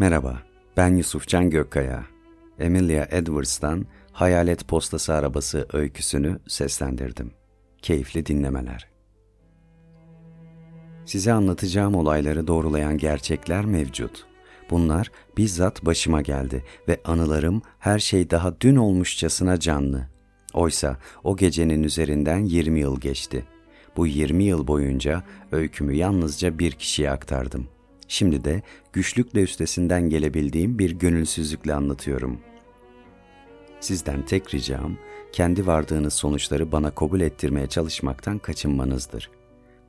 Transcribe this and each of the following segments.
Merhaba, ben Yusufcan Gökkaya. Emilia Edwards'tan Hayalet Postası Arabası öyküsünü seslendirdim. Keyifli dinlemeler. Size anlatacağım olayları doğrulayan gerçekler mevcut. Bunlar bizzat başıma geldi ve anılarım her şey daha dün olmuşçasına canlı. Oysa o gecenin üzerinden 20 yıl geçti. Bu 20 yıl boyunca öykümü yalnızca bir kişiye aktardım.'' Şimdi de güçlükle üstesinden gelebildiğim bir gönülsüzlükle anlatıyorum. Sizden tek ricam kendi vardığınız sonuçları bana kabul ettirmeye çalışmaktan kaçınmanızdır.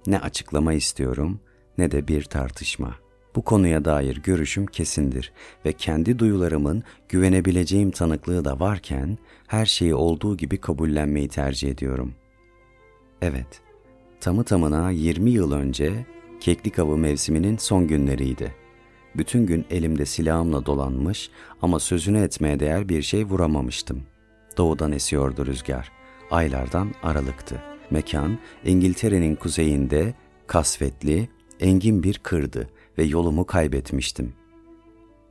Ne açıklama istiyorum ne de bir tartışma. Bu konuya dair görüşüm kesindir ve kendi duyularımın güvenebileceğim tanıklığı da varken her şeyi olduğu gibi kabullenmeyi tercih ediyorum. Evet, tamı tamına 20 yıl önce keklik avı mevsiminin son günleriydi. Bütün gün elimde silahımla dolanmış ama sözünü etmeye değer bir şey vuramamıştım. Doğudan esiyordu rüzgar. Aylardan aralıktı. Mekan İngiltere'nin kuzeyinde kasvetli, engin bir kırdı ve yolumu kaybetmiştim.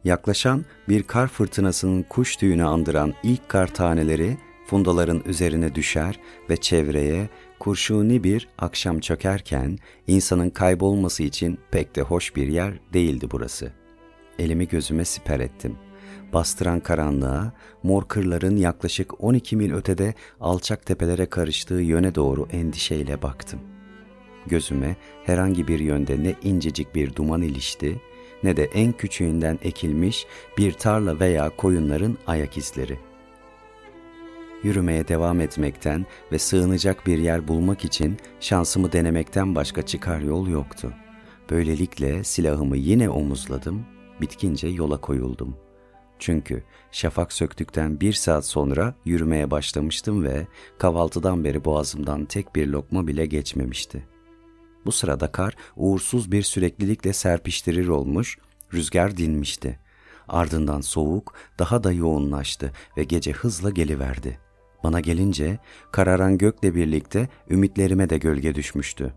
Yaklaşan bir kar fırtınasının kuş tüyünü andıran ilk kar taneleri fundaların üzerine düşer ve çevreye kurşuni bir akşam çökerken insanın kaybolması için pek de hoş bir yer değildi burası. Elimi gözüme siper ettim. Bastıran karanlığa, mor kırların yaklaşık 12 mil ötede alçak tepelere karıştığı yöne doğru endişeyle baktım. Gözüme herhangi bir yönde ne incecik bir duman ilişti, ne de en küçüğünden ekilmiş bir tarla veya koyunların ayak izleri.'' Yürümeye devam etmekten ve sığınacak bir yer bulmak için şansımı denemekten başka çıkar yol yoktu. Böylelikle silahımı yine omuzladım, bitkince yola koyuldum. Çünkü şafak söktükten bir saat sonra yürümeye başlamıştım ve kahvaltıdan beri boğazımdan tek bir lokma bile geçmemişti. Bu sırada kar uğursuz bir süreklilikle serpiştirir olmuş, rüzgar dinmişti. Ardından soğuk daha da yoğunlaştı ve gece hızla geliverdi. Bana gelince kararan gökle birlikte ümitlerime de gölge düşmüştü.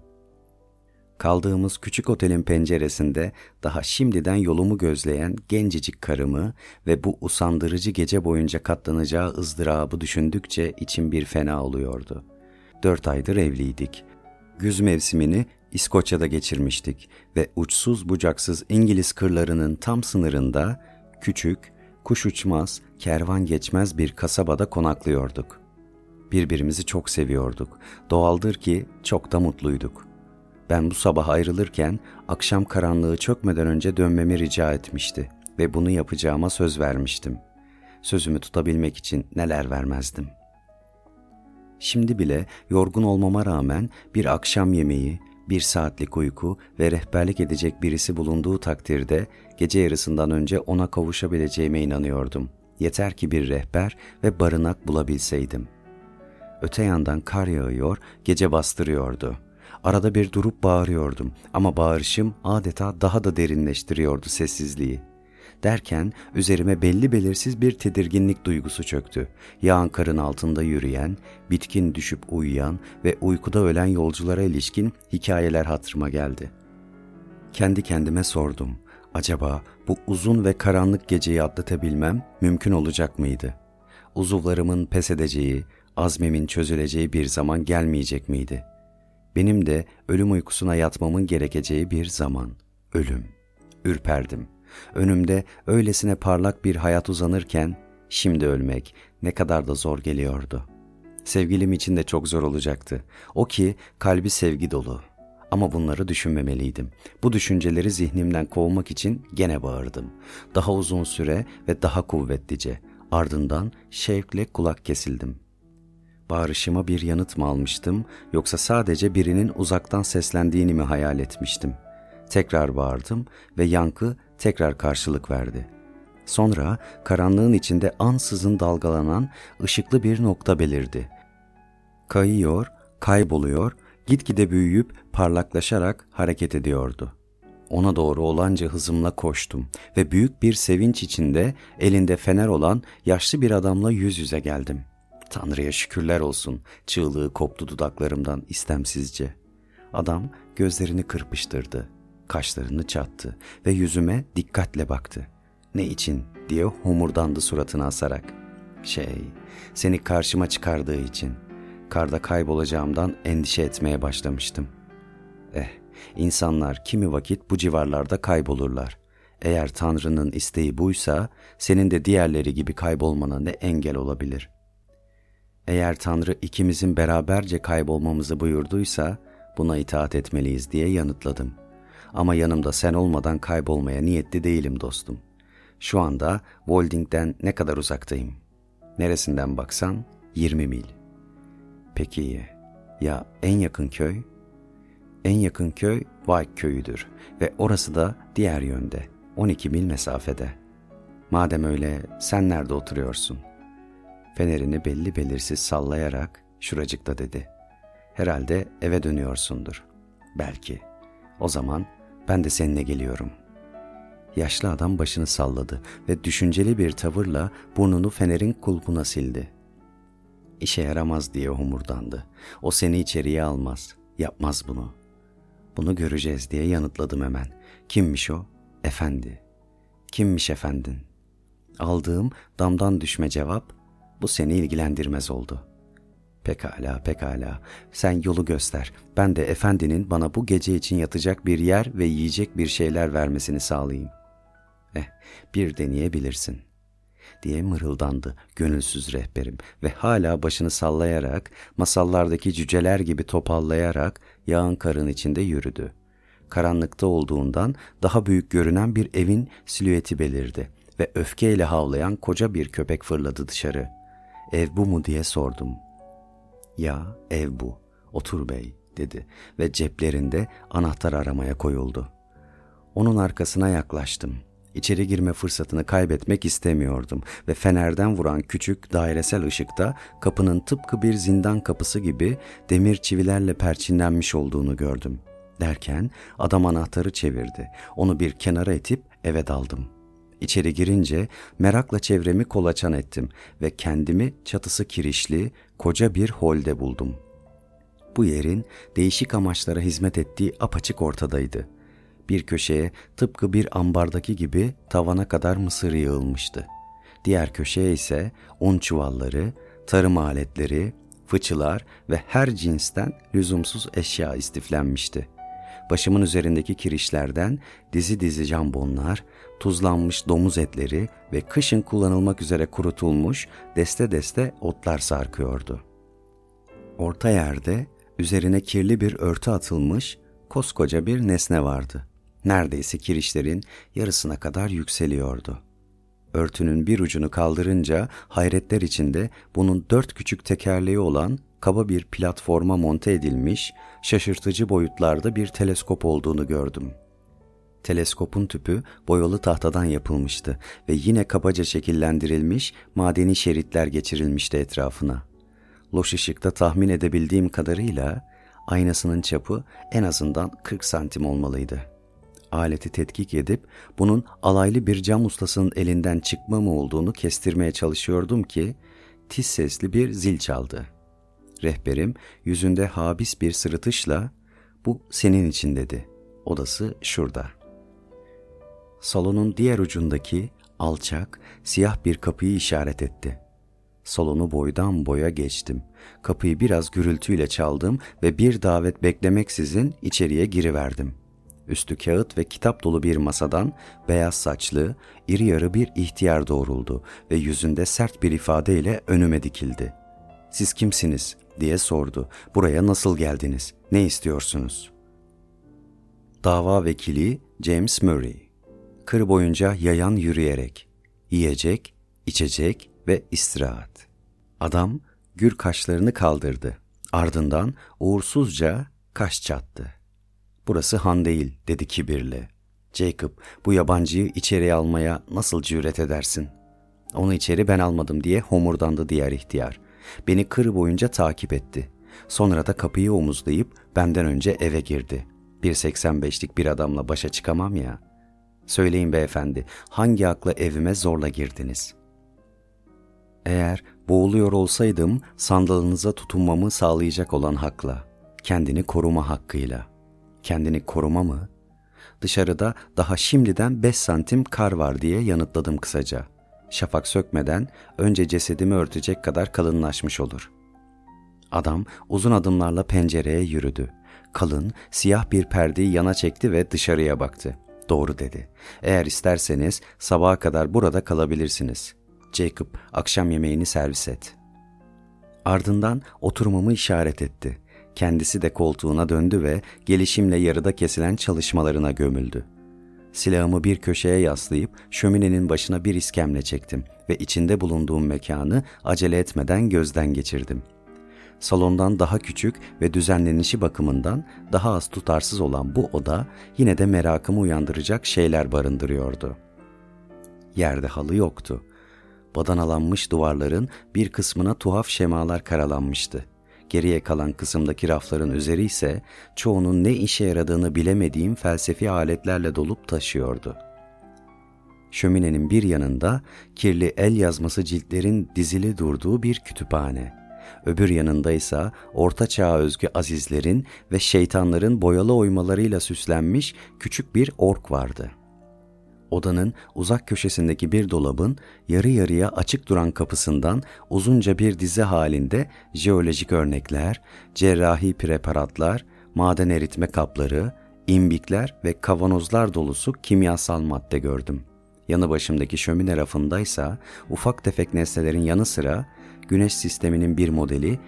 Kaldığımız küçük otelin penceresinde daha şimdiden yolumu gözleyen gencecik karımı ve bu usandırıcı gece boyunca katlanacağı ızdırabı düşündükçe içim bir fena oluyordu. Dört aydır evliydik. Güz mevsimini İskoçya'da geçirmiştik ve uçsuz bucaksız İngiliz kırlarının tam sınırında küçük, kuş uçmaz, kervan geçmez bir kasabada konaklıyorduk. Birbirimizi çok seviyorduk. Doğaldır ki çok da mutluyduk. Ben bu sabah ayrılırken akşam karanlığı çökmeden önce dönmemi rica etmişti ve bunu yapacağıma söz vermiştim. Sözümü tutabilmek için neler vermezdim. Şimdi bile yorgun olmama rağmen bir akşam yemeği, bir saatlik uyku ve rehberlik edecek birisi bulunduğu takdirde gece yarısından önce ona kavuşabileceğime inanıyordum. Yeter ki bir rehber ve barınak bulabilseydim. Öte yandan kar yağıyor, gece bastırıyordu. Arada bir durup bağırıyordum ama bağırışım adeta daha da derinleştiriyordu sessizliği. Derken üzerime belli belirsiz bir tedirginlik duygusu çöktü. Yağan karın altında yürüyen, bitkin düşüp uyuyan ve uykuda ölen yolculara ilişkin hikayeler hatırıma geldi. Kendi kendime sordum. Acaba bu uzun ve karanlık geceyi atlatabilmem mümkün olacak mıydı? Uzuvlarımın pes edeceği, azmimin çözüleceği bir zaman gelmeyecek miydi? Benim de ölüm uykusuna yatmamın gerekeceği bir zaman. Ölüm. Ürperdim. Önümde öylesine parlak bir hayat uzanırken şimdi ölmek ne kadar da zor geliyordu. Sevgilim için de çok zor olacaktı. O ki kalbi sevgi dolu. Ama bunları düşünmemeliydim. Bu düşünceleri zihnimden kovmak için gene bağırdım. Daha uzun süre ve daha kuvvetlice. Ardından şevkle kulak kesildim. Bağırışıma bir yanıt mı almıştım yoksa sadece birinin uzaktan seslendiğini mi hayal etmiştim? Tekrar bağırdım ve yankı tekrar karşılık verdi. Sonra karanlığın içinde ansızın dalgalanan ışıklı bir nokta belirdi. Kayıyor, kayboluyor, gitgide büyüyüp parlaklaşarak hareket ediyordu. Ona doğru olanca hızımla koştum ve büyük bir sevinç içinde elinde fener olan yaşlı bir adamla yüz yüze geldim. Tanrı'ya şükürler olsun çığlığı koptu dudaklarımdan istemsizce. Adam gözlerini kırpıştırdı, kaşlarını çattı ve yüzüme dikkatle baktı. Ne için diye homurdandı suratını asarak. Şey, seni karşıma çıkardığı için. Karda kaybolacağımdan endişe etmeye başlamıştım. Eh, insanlar kimi vakit bu civarlarda kaybolurlar. Eğer Tanrı'nın isteği buysa, senin de diğerleri gibi kaybolmana ne engel olabilir? Eğer Tanrı ikimizin beraberce kaybolmamızı buyurduysa, buna itaat etmeliyiz diye yanıtladım. Ama yanımda sen olmadan kaybolmaya niyetli değilim dostum. Şu anda Wolding'den ne kadar uzaktayım? Neresinden baksan 20 mil. Peki ya en yakın köy? En yakın köy White köyüdür ve orası da diğer yönde, 12 mil mesafede. Madem öyle sen nerede oturuyorsun? Fenerini belli belirsiz sallayarak şuracıkta dedi. Herhalde eve dönüyorsundur. Belki. O zaman ben de seninle geliyorum. Yaşlı adam başını salladı ve düşünceli bir tavırla burnunu fenerin kulpuna sildi. İşe yaramaz diye homurdandı. O seni içeriye almaz. Yapmaz bunu. Bunu göreceğiz diye yanıtladım hemen. Kimmiş o? Efendi. Kimmiş efendin? Aldığım damdan düşme cevap bu seni ilgilendirmez oldu. Pekala, pekala. Sen yolu göster. Ben de efendinin bana bu gece için yatacak bir yer ve yiyecek bir şeyler vermesini sağlayayım. Eh, bir deneyebilirsin.'' diye mırıldandı gönülsüz rehberim ve hala başını sallayarak, masallardaki cüceler gibi topallayarak yağın karın içinde yürüdü. Karanlıkta olduğundan daha büyük görünen bir evin silüeti belirdi ve öfkeyle havlayan koca bir köpek fırladı dışarı. Ev bu mu diye sordum. Ya ev bu, otur bey dedi ve ceplerinde anahtar aramaya koyuldu. Onun arkasına yaklaştım.'' İçeri girme fırsatını kaybetmek istemiyordum ve fenerden vuran küçük dairesel ışıkta kapının tıpkı bir zindan kapısı gibi demir çivilerle perçinlenmiş olduğunu gördüm. Derken adam anahtarı çevirdi. Onu bir kenara etip eve daldım. İçeri girince merakla çevremi kolaçan ettim ve kendimi çatısı kirişli koca bir holde buldum. Bu yerin değişik amaçlara hizmet ettiği apaçık ortadaydı.'' Bir köşeye tıpkı bir ambardaki gibi tavana kadar mısır yığılmıştı. Diğer köşeye ise un çuvalları, tarım aletleri, fıçılar ve her cinsten lüzumsuz eşya istiflenmişti. Başımın üzerindeki kirişlerden dizi dizi jambonlar, tuzlanmış domuz etleri ve kışın kullanılmak üzere kurutulmuş deste deste otlar sarkıyordu. Orta yerde üzerine kirli bir örtü atılmış koskoca bir nesne vardı neredeyse kirişlerin yarısına kadar yükseliyordu. Örtünün bir ucunu kaldırınca hayretler içinde bunun dört küçük tekerleği olan kaba bir platforma monte edilmiş, şaşırtıcı boyutlarda bir teleskop olduğunu gördüm. Teleskopun tüpü boyalı tahtadan yapılmıştı ve yine kabaca şekillendirilmiş madeni şeritler geçirilmişti etrafına. Loş ışıkta tahmin edebildiğim kadarıyla aynasının çapı en azından 40 santim olmalıydı aleti tetkik edip bunun alaylı bir cam ustasının elinden çıkma mı olduğunu kestirmeye çalışıyordum ki tiz sesli bir zil çaldı. Rehberim yüzünde habis bir sırıtışla bu senin için dedi. Odası şurada. Salonun diğer ucundaki alçak, siyah bir kapıyı işaret etti. Salonu boydan boya geçtim. Kapıyı biraz gürültüyle çaldım ve bir davet beklemeksizin içeriye giriverdim üstü kağıt ve kitap dolu bir masadan beyaz saçlı, iri yarı bir ihtiyar doğruldu ve yüzünde sert bir ifadeyle önüme dikildi. ''Siz kimsiniz?'' diye sordu. ''Buraya nasıl geldiniz? Ne istiyorsunuz?'' Dava vekili James Murray. Kır boyunca yayan yürüyerek, yiyecek, içecek ve istirahat. Adam gür kaşlarını kaldırdı. Ardından uğursuzca kaş çattı. Burası han değil dedi kibirli. Jacob bu yabancıyı içeriye almaya nasıl cüret edersin? Onu içeri ben almadım diye homurdandı diğer ihtiyar. Beni kır boyunca takip etti. Sonra da kapıyı omuzlayıp benden önce eve girdi. 1.85'lik bir adamla başa çıkamam ya. Söyleyin beyefendi, hangi akla evime zorla girdiniz? Eğer boğuluyor olsaydım sandalınıza tutunmamı sağlayacak olan hakla, kendini koruma hakkıyla. Kendini koruma mı? Dışarıda daha şimdiden 5 santim kar var diye yanıtladım kısaca. Şafak sökmeden önce cesedimi örtecek kadar kalınlaşmış olur. Adam uzun adımlarla pencereye yürüdü. Kalın, siyah bir perdeyi yana çekti ve dışarıya baktı. Doğru dedi. Eğer isterseniz sabaha kadar burada kalabilirsiniz. Jacob, akşam yemeğini servis et. Ardından oturmamı işaret etti. Kendisi de koltuğuna döndü ve gelişimle yarıda kesilen çalışmalarına gömüldü. Silahımı bir köşeye yaslayıp şöminenin başına bir iskemle çektim ve içinde bulunduğum mekanı acele etmeden gözden geçirdim. Salondan daha küçük ve düzenlenişi bakımından daha az tutarsız olan bu oda yine de merakımı uyandıracak şeyler barındırıyordu. Yerde halı yoktu. Badanalanmış duvarların bir kısmına tuhaf şemalar karalanmıştı. Geriye kalan kısımdaki rafların üzeri ise çoğunun ne işe yaradığını bilemediğim felsefi aletlerle dolup taşıyordu. Şöminenin bir yanında kirli el yazması ciltlerin dizili durduğu bir kütüphane. Öbür yanında ise orta çağ özgü azizlerin ve şeytanların boyalı oymalarıyla süslenmiş küçük bir ork vardı.'' Odanın uzak köşesindeki bir dolabın yarı yarıya açık duran kapısından uzunca bir dizi halinde jeolojik örnekler, cerrahi preparatlar, maden eritme kapları, imbikler ve kavanozlar dolusu kimyasal madde gördüm. Yanı başımdaki şömine rafındaysa ufak tefek nesnelerin yanı sıra güneş sisteminin bir modeli,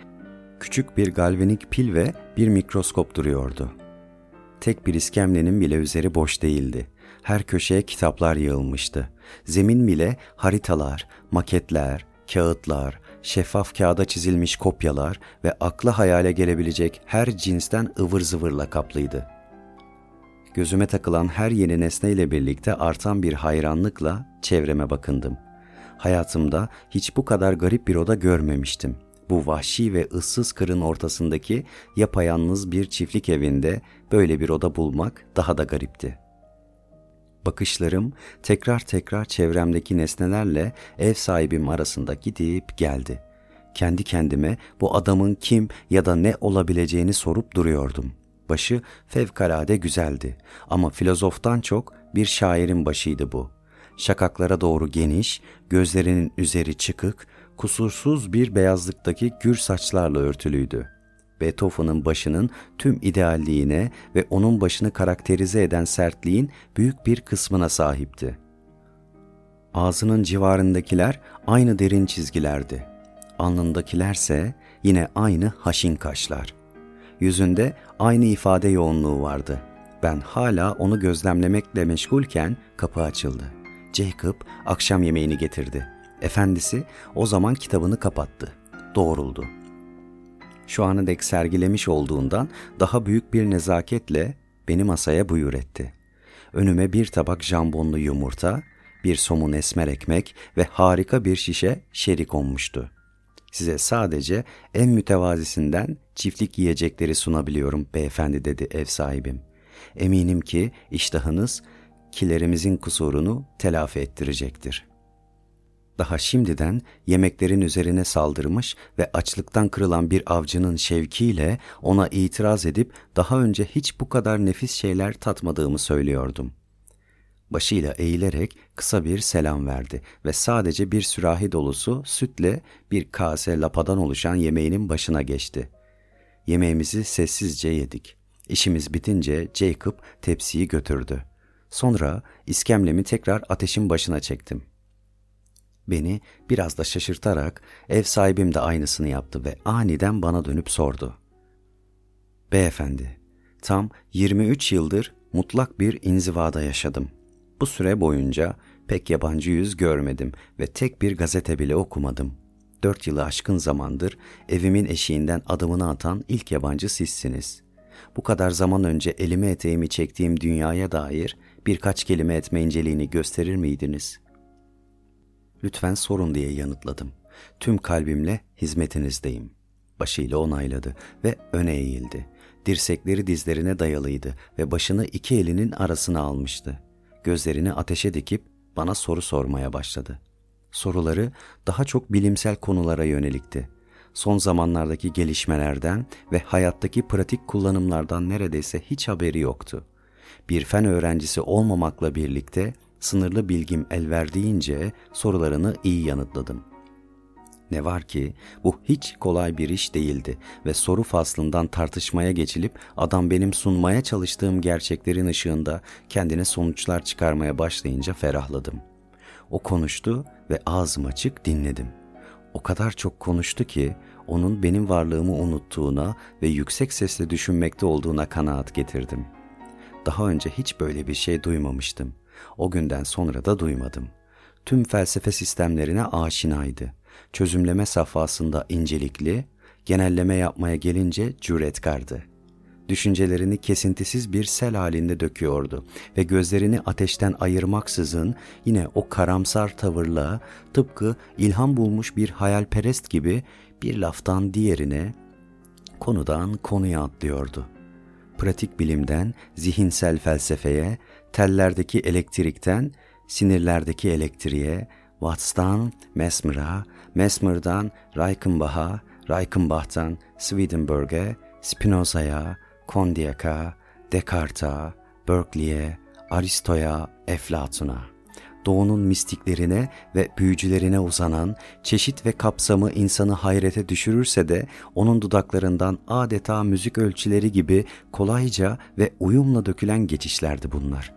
küçük bir galvanik pil ve bir mikroskop duruyordu. Tek bir iskemlenin bile üzeri boş değildi her köşeye kitaplar yığılmıştı. Zemin bile haritalar, maketler, kağıtlar, şeffaf kağıda çizilmiş kopyalar ve akla hayale gelebilecek her cinsten ıvır zıvırla kaplıydı. Gözüme takılan her yeni nesneyle birlikte artan bir hayranlıkla çevreme bakındım. Hayatımda hiç bu kadar garip bir oda görmemiştim. Bu vahşi ve ıssız kırın ortasındaki yapayalnız bir çiftlik evinde böyle bir oda bulmak daha da garipti. Bakışlarım tekrar tekrar çevremdeki nesnelerle ev sahibim arasında gidip geldi. Kendi kendime bu adamın kim ya da ne olabileceğini sorup duruyordum. Başı fevkalade güzeldi ama filozoftan çok bir şairin başıydı bu. Şakaklara doğru geniş, gözlerinin üzeri çıkık, kusursuz bir beyazlıktaki gür saçlarla örtülüydü. Beethoven'ın başının tüm idealliğine ve onun başını karakterize eden sertliğin büyük bir kısmına sahipti. Ağzının civarındakiler aynı derin çizgilerdi. Alnındakilerse yine aynı haşin kaşlar. Yüzünde aynı ifade yoğunluğu vardı. Ben hala onu gözlemlemekle meşgulken kapı açıldı. Jacob akşam yemeğini getirdi. Efendisi o zaman kitabını kapattı. Doğruldu şu ana dek sergilemiş olduğundan daha büyük bir nezaketle beni masaya buyur etti. Önüme bir tabak jambonlu yumurta, bir somun esmer ekmek ve harika bir şişe şeri konmuştu. Size sadece en mütevazisinden çiftlik yiyecekleri sunabiliyorum beyefendi dedi ev sahibim. Eminim ki iştahınız kilerimizin kusurunu telafi ettirecektir.'' Daha şimdiden yemeklerin üzerine saldırmış ve açlıktan kırılan bir avcının şevkiyle ona itiraz edip daha önce hiç bu kadar nefis şeyler tatmadığımı söylüyordum. Başıyla eğilerek kısa bir selam verdi ve sadece bir sürahi dolusu sütle bir kase lapadan oluşan yemeğinin başına geçti. Yemeğimizi sessizce yedik. İşimiz bitince Jacob tepsiyi götürdü. Sonra iskemlemi tekrar ateşin başına çektim.'' Beni biraz da şaşırtarak ev sahibim de aynısını yaptı ve aniden bana dönüp sordu. Beyefendi, tam 23 yıldır mutlak bir inzivada yaşadım. Bu süre boyunca pek yabancı yüz görmedim ve tek bir gazete bile okumadım. Dört yılı aşkın zamandır evimin eşiğinden adımını atan ilk yabancı sizsiniz. Bu kadar zaman önce elime eteğimi çektiğim dünyaya dair birkaç kelime etme inceliğini gösterir miydiniz?'' Lütfen sorun diye yanıtladım. Tüm kalbimle hizmetinizdeyim. Başıyla onayladı ve öne eğildi. Dirsekleri dizlerine dayalıydı ve başını iki elinin arasına almıştı. Gözlerini ateşe dikip bana soru sormaya başladı. Soruları daha çok bilimsel konulara yönelikti. Son zamanlardaki gelişmelerden ve hayattaki pratik kullanımlardan neredeyse hiç haberi yoktu. Bir fen öğrencisi olmamakla birlikte sınırlı bilgim el verdiğince sorularını iyi yanıtladım. Ne var ki bu hiç kolay bir iş değildi ve soru faslından tartışmaya geçilip adam benim sunmaya çalıştığım gerçeklerin ışığında kendine sonuçlar çıkarmaya başlayınca ferahladım. O konuştu ve ağzım açık dinledim. O kadar çok konuştu ki onun benim varlığımı unuttuğuna ve yüksek sesle düşünmekte olduğuna kanaat getirdim. Daha önce hiç böyle bir şey duymamıştım. O günden sonra da duymadım. Tüm felsefe sistemlerine aşinaydı. Çözümleme safhasında incelikli, genelleme yapmaya gelince cüretkardı. Düşüncelerini kesintisiz bir sel halinde döküyordu ve gözlerini ateşten ayırmaksızın yine o karamsar tavırla tıpkı ilham bulmuş bir hayalperest gibi bir laftan diğerine, konudan konuya atlıyordu. Pratik bilimden zihinsel felsefeye, tellerdeki elektrikten sinirlerdeki elektriğe, Watts'tan Mesmer'a, Mesmer'dan Reichenbach'a, Reichenbach'tan Swedenborg'e, Spinoza'ya, Kondiak'a, Descartes'a, Berkeley'e, Aristo'ya, Eflatun'a doğunun mistiklerine ve büyücülerine uzanan çeşit ve kapsamı insanı hayrete düşürürse de onun dudaklarından adeta müzik ölçüleri gibi kolayca ve uyumla dökülen geçişlerdi bunlar.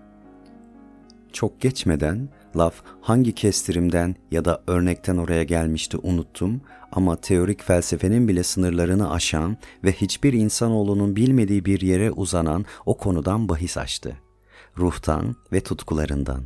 Çok geçmeden laf hangi kestirimden ya da örnekten oraya gelmişti unuttum ama teorik felsefenin bile sınırlarını aşan ve hiçbir insanoğlunun bilmediği bir yere uzanan o konudan bahis açtı. Ruhtan ve tutkularından,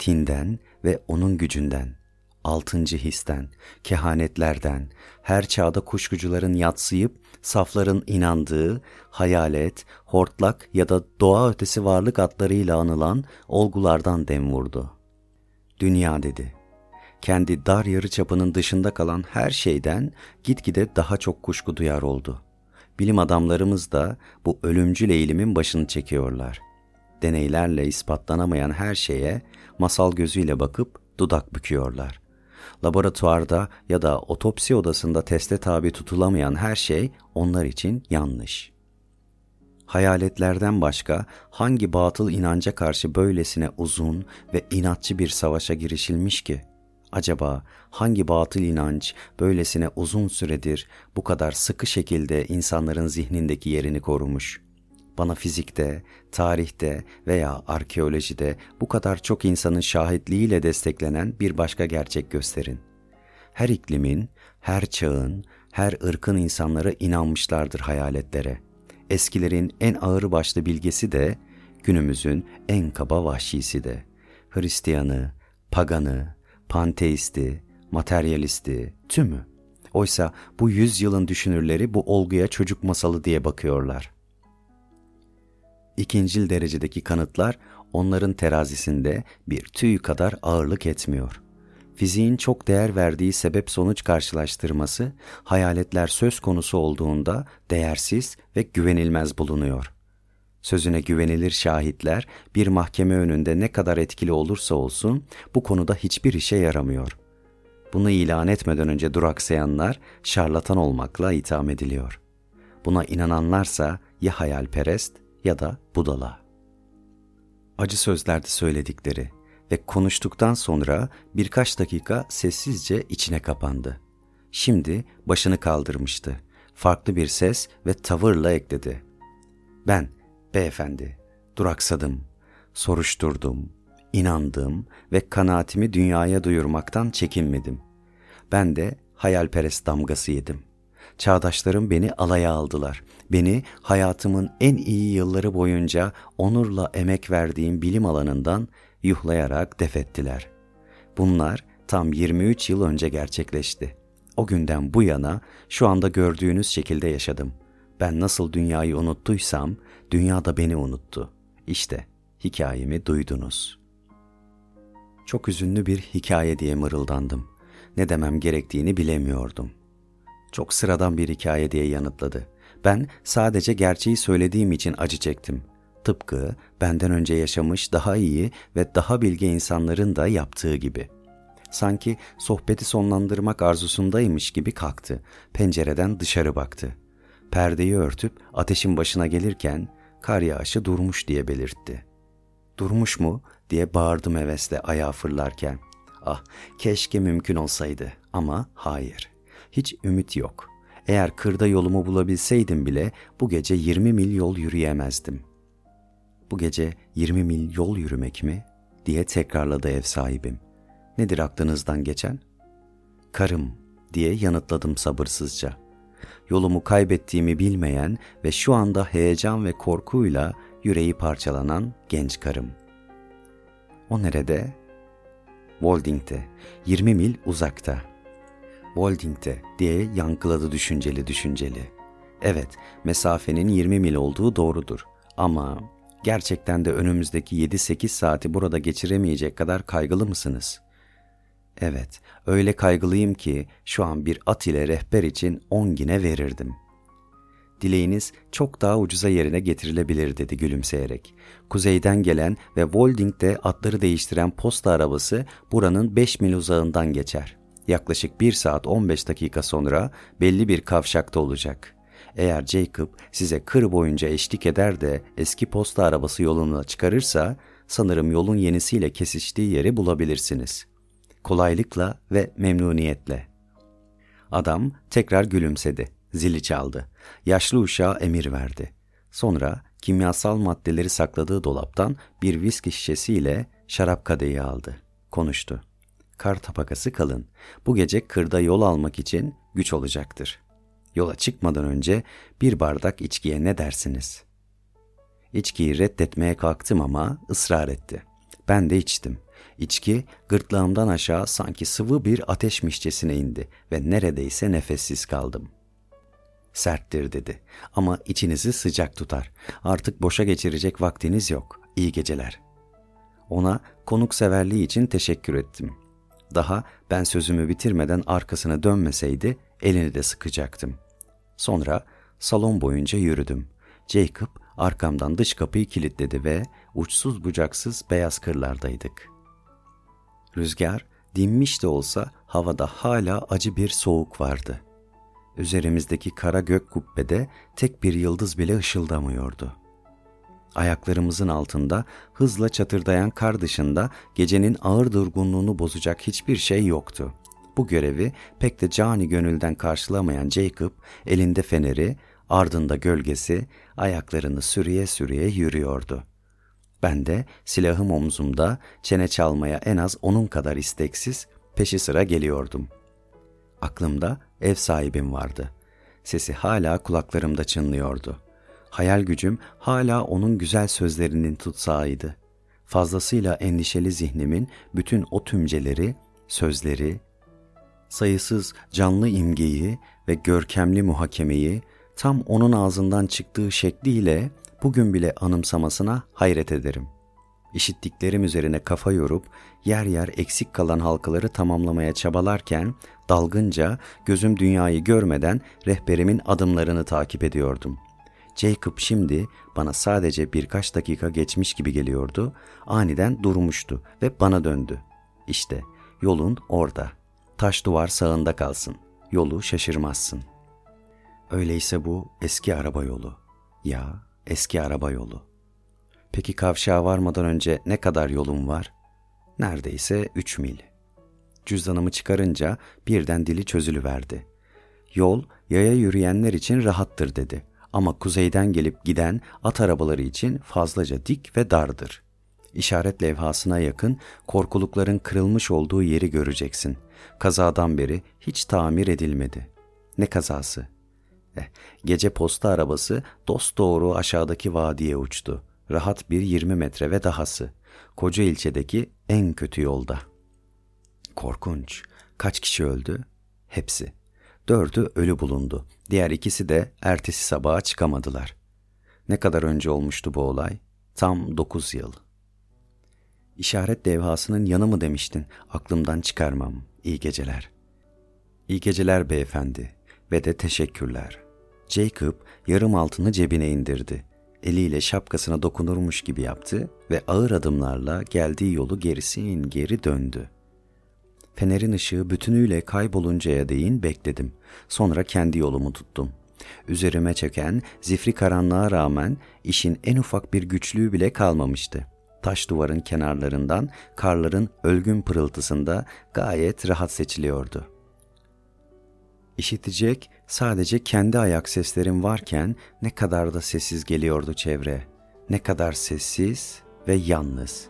tinden ve onun gücünden, altıncı histen, kehanetlerden, her çağda kuşkucuların yatsıyıp safların inandığı, hayalet, hortlak ya da doğa ötesi varlık adlarıyla anılan olgulardan dem vurdu. Dünya dedi. Kendi dar yarı çapının dışında kalan her şeyden gitgide daha çok kuşku duyar oldu. Bilim adamlarımız da bu ölümcül eğilimin başını çekiyorlar. Deneylerle ispatlanamayan her şeye masal gözüyle bakıp dudak büküyorlar. Laboratuvarda ya da otopsi odasında teste tabi tutulamayan her şey onlar için yanlış. Hayaletlerden başka hangi batıl inanca karşı böylesine uzun ve inatçı bir savaşa girişilmiş ki? Acaba hangi batıl inanç böylesine uzun süredir bu kadar sıkı şekilde insanların zihnindeki yerini korumuş?'' Bana fizikte, tarihte veya arkeolojide bu kadar çok insanın şahitliğiyle desteklenen bir başka gerçek gösterin. Her iklimin, her çağın, her ırkın insanları inanmışlardır hayaletlere. Eskilerin en ağır başlı bilgesi de, günümüzün en kaba vahşisi de. Hristiyanı, paganı, panteisti, materyalisti, tümü. Oysa bu yüzyılın düşünürleri bu olguya çocuk masalı diye bakıyorlar.'' İkincil derecedeki kanıtlar onların terazisinde bir tüy kadar ağırlık etmiyor. Fiziğin çok değer verdiği sebep sonuç karşılaştırması hayaletler söz konusu olduğunda değersiz ve güvenilmez bulunuyor. Sözüne güvenilir şahitler bir mahkeme önünde ne kadar etkili olursa olsun bu konuda hiçbir işe yaramıyor. Bunu ilan etmeden önce duraksayanlar şarlatan olmakla itham ediliyor. Buna inananlarsa ya hayalperest ya da budala. Acı sözlerde söyledikleri ve konuştuktan sonra birkaç dakika sessizce içine kapandı. Şimdi başını kaldırmıştı. Farklı bir ses ve tavırla ekledi. Ben, beyefendi, duraksadım, soruşturdum, inandım ve kanaatimi dünyaya duyurmaktan çekinmedim. Ben de hayalperest damgası yedim. Çağdaşlarım beni alaya aldılar. Beni hayatımın en iyi yılları boyunca onurla emek verdiğim bilim alanından yuhlayarak defettiler. Bunlar tam 23 yıl önce gerçekleşti. O günden bu yana şu anda gördüğünüz şekilde yaşadım. Ben nasıl dünyayı unuttuysam dünya da beni unuttu. İşte hikayemi duydunuz. Çok üzünlü bir hikaye diye mırıldandım. Ne demem gerektiğini bilemiyordum. Çok sıradan bir hikaye diye yanıtladı. Ben sadece gerçeği söylediğim için acı çektim. Tıpkı benden önce yaşamış daha iyi ve daha bilge insanların da yaptığı gibi. Sanki sohbeti sonlandırmak arzusundaymış gibi kalktı. Pencereden dışarı baktı. Perdeyi örtüp ateşin başına gelirken kar yağışı durmuş diye belirtti. Durmuş mu diye bağırdım hevesle ayağa fırlarken. Ah keşke mümkün olsaydı ama hayır. Hiç ümit yok. Eğer kırda yolumu bulabilseydim bile bu gece 20 mil yol yürüyemezdim. Bu gece 20 mil yol yürümek mi? diye tekrarladı ev sahibim. Nedir aklınızdan geçen? Karım diye yanıtladım sabırsızca. Yolumu kaybettiğimi bilmeyen ve şu anda heyecan ve korkuyla yüreği parçalanan genç karım. O nerede? Wolding'de, 20 mil uzakta. Wolding'de diye yankıladı düşünceli düşünceli. Evet, mesafenin 20 mil olduğu doğrudur. Ama gerçekten de önümüzdeki 7-8 saati burada geçiremeyecek kadar kaygılı mısınız? Evet, öyle kaygılıyım ki şu an bir at ile rehber için 10 gine verirdim. Dileğiniz çok daha ucuza yerine getirilebilir dedi gülümseyerek. Kuzeyden gelen ve Wolding'de atları değiştiren posta arabası buranın 5 mil uzağından geçer. Yaklaşık 1 saat 15 dakika sonra belli bir kavşakta olacak. Eğer Jacob size kır boyunca eşlik eder de eski posta arabası yoluna çıkarırsa sanırım yolun yenisiyle kesiştiği yeri bulabilirsiniz. Kolaylıkla ve memnuniyetle. Adam tekrar gülümsedi. Zili çaldı. Yaşlı uşağa emir verdi. Sonra kimyasal maddeleri sakladığı dolaptan bir viski şişesiyle şarap kadehi aldı. Konuştu. Kar tabakası kalın. Bu gece kırda yol almak için güç olacaktır. Yola çıkmadan önce bir bardak içkiye ne dersiniz? İçkiyi reddetmeye kalktım ama ısrar etti. Ben de içtim. İçki gırtlağımdan aşağı sanki sıvı bir ateşmişçesine indi ve neredeyse nefessiz kaldım. Serttir dedi ama içinizi sıcak tutar. Artık boşa geçirecek vaktiniz yok. İyi geceler. Ona konukseverliği için teşekkür ettim. Daha ben sözümü bitirmeden arkasına dönmeseydi elini de sıkacaktım. Sonra salon boyunca yürüdüm. Jacob arkamdan dış kapıyı kilitledi ve uçsuz bucaksız beyaz kırlardaydık. Rüzgar dinmiş de olsa havada hala acı bir soğuk vardı. Üzerimizdeki kara gök kubbede tek bir yıldız bile ışıldamıyordu. Ayaklarımızın altında hızla çatırdayan kar dışında gecenin ağır durgunluğunu bozacak hiçbir şey yoktu. Bu görevi pek de cani gönülden karşılamayan Jacob elinde feneri, ardında gölgesi, ayaklarını sürüye sürüye yürüyordu. Ben de silahım omzumda çene çalmaya en az onun kadar isteksiz peşi sıra geliyordum. Aklımda ev sahibim vardı. Sesi hala kulaklarımda çınlıyordu. Hayal gücüm hala onun güzel sözlerinin tutsağıydı. Fazlasıyla endişeli zihnimin bütün o tümceleri, sözleri, sayısız canlı imgeyi ve görkemli muhakemeyi tam onun ağzından çıktığı şekliyle bugün bile anımsamasına hayret ederim. İşittiklerim üzerine kafa yorup yer yer eksik kalan halkaları tamamlamaya çabalarken dalgınca gözüm dünyayı görmeden rehberimin adımlarını takip ediyordum. Jacob şimdi bana sadece birkaç dakika geçmiş gibi geliyordu, aniden durmuştu ve bana döndü. İşte yolun orada. Taş duvar sağında kalsın. Yolu şaşırmazsın. Öyleyse bu eski araba yolu. Ya eski araba yolu. Peki kavşağa varmadan önce ne kadar yolum var? Neredeyse üç mil. Cüzdanımı çıkarınca birden dili çözülüverdi. Yol yaya yürüyenler için rahattır dedi. Ama kuzeyden gelip giden at arabaları için fazlaca dik ve dardır. İşaret levhasına yakın korkulukların kırılmış olduğu yeri göreceksin. Kazadan beri hiç tamir edilmedi. Ne kazası? Eh, gece posta arabası dost doğru aşağıdaki vadiye uçtu. Rahat bir 20 metre ve dahası. Koca ilçedeki en kötü yolda. Korkunç. Kaç kişi öldü? Hepsi. Dördü ölü bulundu. Diğer ikisi de ertesi sabaha çıkamadılar. Ne kadar önce olmuştu bu olay? Tam dokuz yıl. İşaret levhasının yanı mı demiştin? Aklımdan çıkarmam. İyi geceler. İyi geceler beyefendi ve de teşekkürler. Jacob yarım altını cebine indirdi. Eliyle şapkasına dokunurmuş gibi yaptı ve ağır adımlarla geldiği yolu gerisin geri döndü. Fenerin ışığı bütünüyle kayboluncaya değin bekledim. Sonra kendi yolumu tuttum. Üzerime çöken zifri karanlığa rağmen işin en ufak bir güçlüğü bile kalmamıştı. Taş duvarın kenarlarından karların ölgün pırıltısında gayet rahat seçiliyordu. İşitecek sadece kendi ayak seslerim varken ne kadar da sessiz geliyordu çevre. Ne kadar sessiz ve yalnız.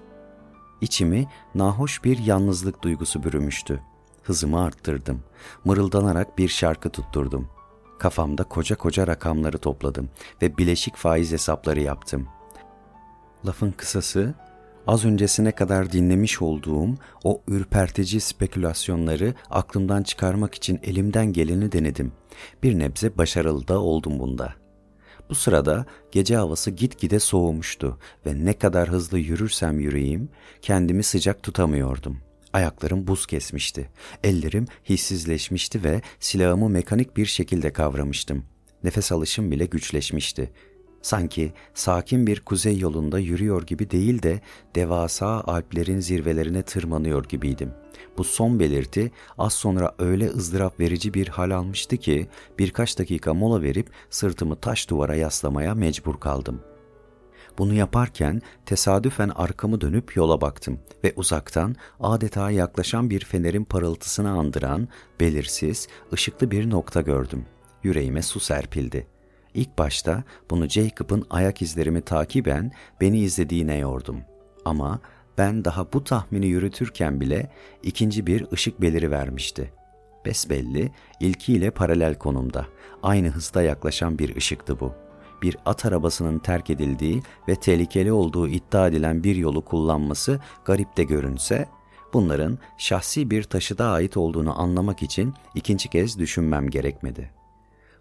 İçimi nahoş bir yalnızlık duygusu bürümüştü. Hızımı arttırdım. Mırıldanarak bir şarkı tutturdum. Kafamda koca koca rakamları topladım ve bileşik faiz hesapları yaptım. Lafın kısası, az öncesine kadar dinlemiş olduğum o ürpertici spekülasyonları aklımdan çıkarmak için elimden geleni denedim. Bir nebze başarılı da oldum bunda. Bu sırada gece havası gitgide soğumuştu ve ne kadar hızlı yürürsem yürüyeyim kendimi sıcak tutamıyordum. Ayaklarım buz kesmişti. Ellerim hissizleşmişti ve silahımı mekanik bir şekilde kavramıştım. Nefes alışım bile güçleşmişti. Sanki sakin bir kuzey yolunda yürüyor gibi değil de devasa alplerin zirvelerine tırmanıyor gibiydim. Bu son belirti az sonra öyle ızdırap verici bir hal almıştı ki birkaç dakika mola verip sırtımı taş duvara yaslamaya mecbur kaldım. Bunu yaparken tesadüfen arkamı dönüp yola baktım ve uzaktan adeta yaklaşan bir fenerin parıltısını andıran belirsiz, ışıklı bir nokta gördüm. Yüreğime su serpildi. İlk başta bunu Jacob'ın ayak izlerimi takiben beni izlediğine yordum. Ama ben daha bu tahmini yürütürken bile ikinci bir ışık beliri vermişti. Besbelli ilkiyle paralel konumda, aynı hızda yaklaşan bir ışıktı bu. Bir at arabasının terk edildiği ve tehlikeli olduğu iddia edilen bir yolu kullanması garip de görünse, bunların şahsi bir taşıda ait olduğunu anlamak için ikinci kez düşünmem gerekmedi.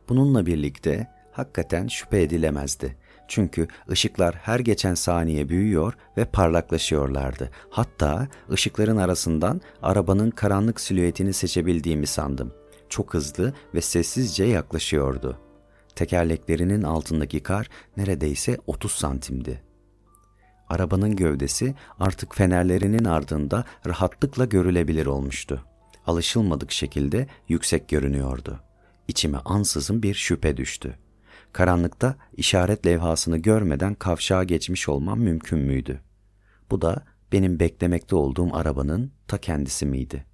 Bununla birlikte hakikaten şüphe edilemezdi. Çünkü ışıklar her geçen saniye büyüyor ve parlaklaşıyorlardı. Hatta ışıkların arasından arabanın karanlık silüetini seçebildiğimi sandım. Çok hızlı ve sessizce yaklaşıyordu. Tekerleklerinin altındaki kar neredeyse 30 santimdi. Arabanın gövdesi artık fenerlerinin ardında rahatlıkla görülebilir olmuştu. Alışılmadık şekilde yüksek görünüyordu. İçime ansızın bir şüphe düştü. Karanlıkta işaret levhasını görmeden kavşağa geçmiş olmam mümkün müydü? Bu da benim beklemekte olduğum arabanın ta kendisi miydi?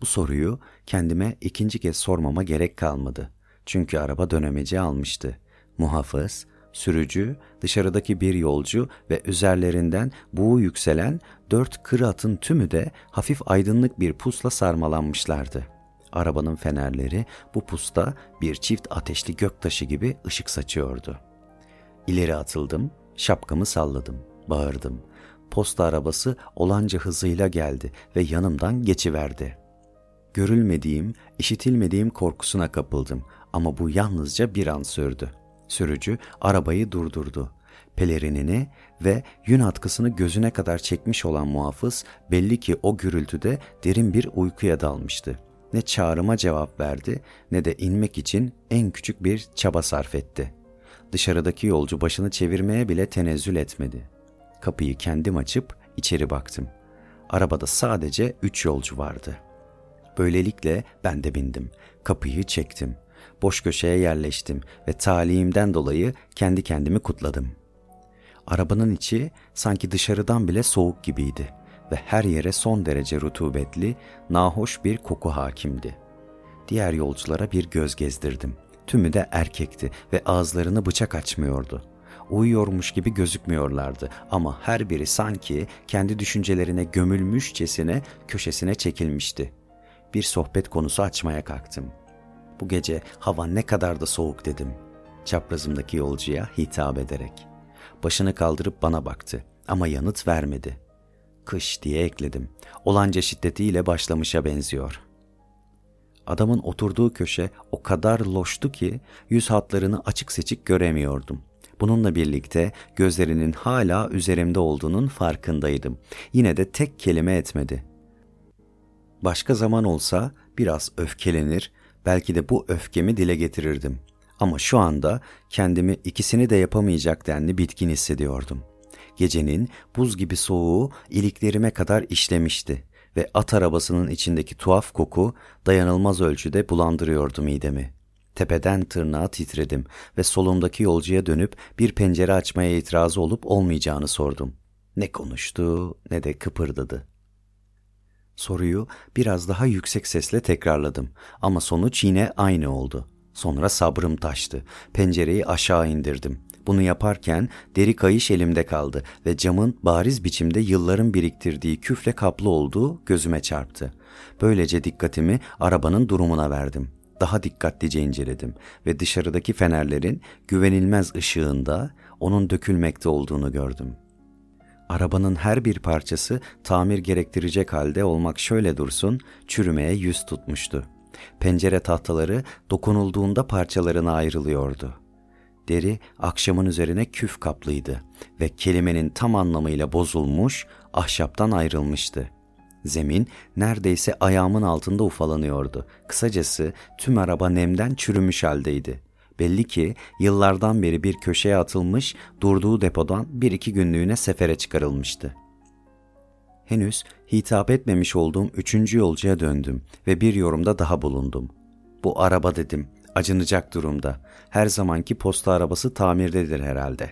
Bu soruyu kendime ikinci kez sormama gerek kalmadı. Çünkü araba dönemeci almıştı. Muhafız, sürücü, dışarıdaki bir yolcu ve üzerlerinden buğu yükselen dört kır atın tümü de hafif aydınlık bir pusla sarmalanmışlardı. Arabanın fenerleri bu pusta bir çift ateşli göktaşı gibi ışık saçıyordu. İleri atıldım, şapkamı salladım, bağırdım. Posta arabası olanca hızıyla geldi ve yanımdan geçiverdi. Görülmediğim, işitilmediğim korkusuna kapıldım ama bu yalnızca bir an sürdü. Sürücü arabayı durdurdu. Pelerinini ve yün atkısını gözüne kadar çekmiş olan muhafız belli ki o gürültüde derin bir uykuya dalmıştı ne çağrıma cevap verdi ne de inmek için en küçük bir çaba sarf etti. Dışarıdaki yolcu başını çevirmeye bile tenezzül etmedi. Kapıyı kendim açıp içeri baktım. Arabada sadece üç yolcu vardı. Böylelikle ben de bindim. Kapıyı çektim. Boş köşeye yerleştim ve talihimden dolayı kendi kendimi kutladım. Arabanın içi sanki dışarıdan bile soğuk gibiydi.'' Ve her yere son derece rutubetli, nahoş bir koku hakimdi. Diğer yolculara bir göz gezdirdim. Tümü de erkekti ve ağızlarını bıçak açmıyordu. Uyuyormuş gibi gözükmüyorlardı ama her biri sanki kendi düşüncelerine gömülmüşçesine köşesine çekilmişti. Bir sohbet konusu açmaya kalktım. Bu gece hava ne kadar da soğuk dedim. Çaprazımdaki yolcuya hitap ederek. Başını kaldırıp bana baktı ama yanıt vermedi. Kış diye ekledim. Olanca şiddetiyle başlamışa benziyor. Adamın oturduğu köşe o kadar loştu ki yüz hatlarını açık seçik göremiyordum. Bununla birlikte gözlerinin hala üzerimde olduğunun farkındaydım. Yine de tek kelime etmedi. Başka zaman olsa biraz öfkelenir, belki de bu öfkemi dile getirirdim. Ama şu anda kendimi ikisini de yapamayacak denli bitkin hissediyordum. Gecenin buz gibi soğuğu iliklerime kadar işlemişti ve at arabasının içindeki tuhaf koku dayanılmaz ölçüde bulandırıyordu midemi. Tepeden tırnağa titredim ve solumdaki yolcuya dönüp bir pencere açmaya itirazı olup olmayacağını sordum. Ne konuştu ne de kıpırdadı. Soruyu biraz daha yüksek sesle tekrarladım ama sonuç yine aynı oldu. Sonra sabrım taştı. Pencereyi aşağı indirdim. Bunu yaparken deri kayış elimde kaldı ve camın bariz biçimde yılların biriktirdiği küfle kaplı olduğu gözüme çarptı. Böylece dikkatimi arabanın durumuna verdim. Daha dikkatlice inceledim ve dışarıdaki fenerlerin güvenilmez ışığında onun dökülmekte olduğunu gördüm. Arabanın her bir parçası tamir gerektirecek halde olmak şöyle dursun, çürümeye yüz tutmuştu. Pencere tahtaları dokunulduğunda parçalarına ayrılıyordu. Deri akşamın üzerine küf kaplıydı ve kelimenin tam anlamıyla bozulmuş, ahşaptan ayrılmıştı. Zemin neredeyse ayağımın altında ufalanıyordu. Kısacası tüm araba nemden çürümüş haldeydi. Belli ki yıllardan beri bir köşeye atılmış, durduğu depodan bir iki günlüğüne sefere çıkarılmıştı. Henüz hitap etmemiş olduğum üçüncü yolcuya döndüm ve bir yorumda daha bulundum. Bu araba dedim, acınacak durumda. Her zamanki posta arabası tamirdedir herhalde.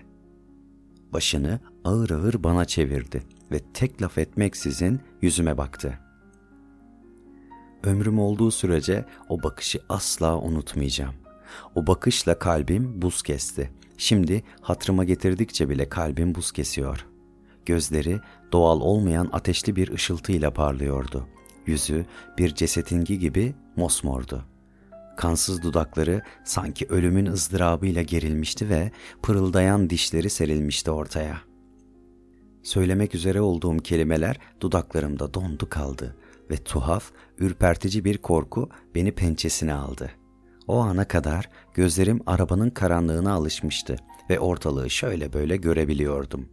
Başını ağır ağır bana çevirdi ve tek laf etmeksizin yüzüme baktı. Ömrüm olduğu sürece o bakışı asla unutmayacağım. O bakışla kalbim buz kesti. Şimdi hatırıma getirdikçe bile kalbim buz kesiyor. Gözleri doğal olmayan ateşli bir ışıltıyla parlıyordu. Yüzü bir cesetinki gibi mosmordu. Kansız dudakları sanki ölümün ızdırabıyla gerilmişti ve pırıldayan dişleri serilmişti ortaya. Söylemek üzere olduğum kelimeler dudaklarımda dondu kaldı ve tuhaf, ürpertici bir korku beni pençesine aldı. O ana kadar gözlerim arabanın karanlığına alışmıştı ve ortalığı şöyle böyle görebiliyordum.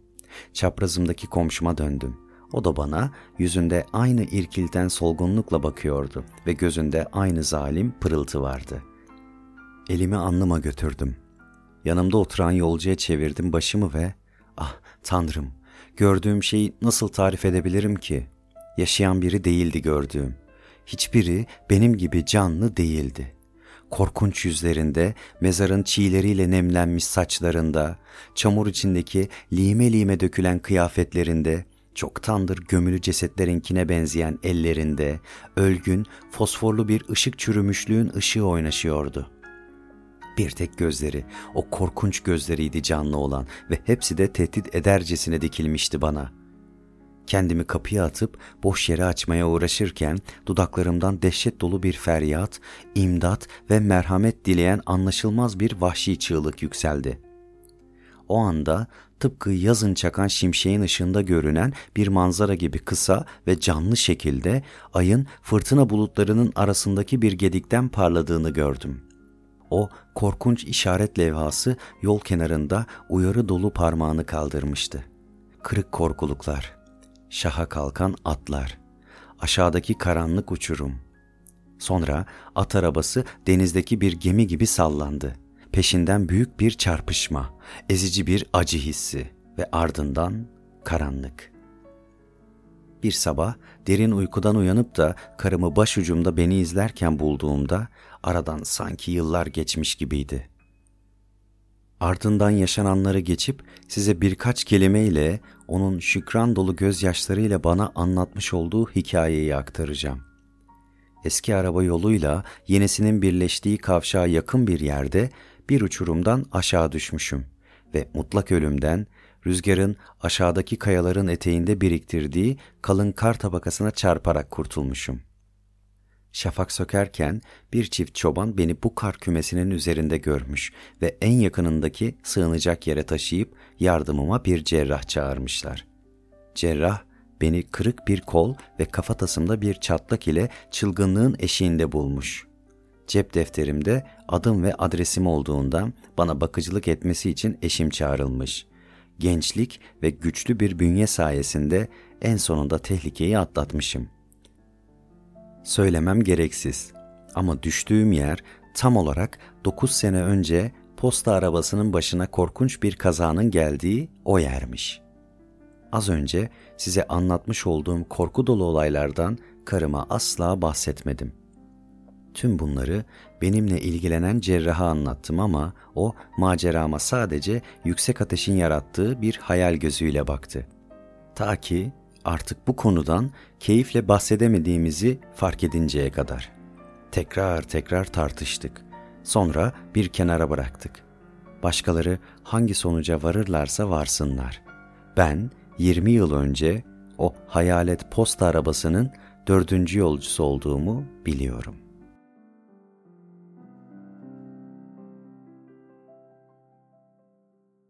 Çaprazımdaki komşuma döndüm. O da bana yüzünde aynı irkilten solgunlukla bakıyordu ve gözünde aynı zalim pırıltı vardı. Elimi alnıma götürdüm. Yanımda oturan yolcuya çevirdim başımı ve ah tanrım gördüğüm şeyi nasıl tarif edebilirim ki? Yaşayan biri değildi gördüğüm. Hiçbiri benim gibi canlı değildi. Korkunç yüzlerinde, mezarın çiğleriyle nemlenmiş saçlarında, çamur içindeki lime lime dökülen kıyafetlerinde, çoktandır gömülü cesetlerinkine benzeyen ellerinde, ölgün, fosforlu bir ışık çürümüşlüğün ışığı oynaşıyordu. Bir tek gözleri, o korkunç gözleriydi canlı olan ve hepsi de tehdit edercesine dikilmişti bana. Kendimi kapıya atıp boş yere açmaya uğraşırken dudaklarımdan dehşet dolu bir feryat, imdat ve merhamet dileyen anlaşılmaz bir vahşi çığlık yükseldi. O anda tıpkı yazın çakan şimşeğin ışığında görünen bir manzara gibi kısa ve canlı şekilde ayın fırtına bulutlarının arasındaki bir gedikten parladığını gördüm. O korkunç işaret levhası yol kenarında uyarı dolu parmağını kaldırmıştı. Kırık korkuluklar, şaha kalkan atlar, aşağıdaki karanlık uçurum. Sonra at arabası denizdeki bir gemi gibi sallandı. Peşinden büyük bir çarpışma, ezici bir acı hissi ve ardından karanlık. Bir sabah derin uykudan uyanıp da karımı başucumda beni izlerken bulduğumda aradan sanki yıllar geçmiş gibiydi. Ardından yaşananları geçip size birkaç kelimeyle onun şükran dolu gözyaşlarıyla bana anlatmış olduğu hikayeyi aktaracağım. Eski araba yoluyla yenisinin birleştiği kavşağa yakın bir yerde bir uçurumdan aşağı düşmüşüm ve mutlak ölümden rüzgarın aşağıdaki kayaların eteğinde biriktirdiği kalın kar tabakasına çarparak kurtulmuşum. Şafak sökerken bir çift çoban beni bu kar kümesinin üzerinde görmüş ve en yakınındaki sığınacak yere taşıyıp yardımıma bir cerrah çağırmışlar. Cerrah beni kırık bir kol ve kafatasımda bir çatlak ile çılgınlığın eşiğinde bulmuş. Cep defterimde adım ve adresim olduğundan bana bakıcılık etmesi için eşim çağrılmış. Gençlik ve güçlü bir bünye sayesinde en sonunda tehlikeyi atlatmışım.'' Söylemem gereksiz. Ama düştüğüm yer tam olarak 9 sene önce posta arabasının başına korkunç bir kazanın geldiği o yermiş. Az önce size anlatmış olduğum korku dolu olaylardan karıma asla bahsetmedim. Tüm bunları benimle ilgilenen cerraha anlattım ama o macerama sadece yüksek ateşin yarattığı bir hayal gözüyle baktı. Ta ki artık bu konudan keyifle bahsedemediğimizi fark edinceye kadar. Tekrar tekrar tartıştık. Sonra bir kenara bıraktık. Başkaları hangi sonuca varırlarsa varsınlar. Ben 20 yıl önce o hayalet posta arabasının dördüncü yolcusu olduğumu biliyorum.''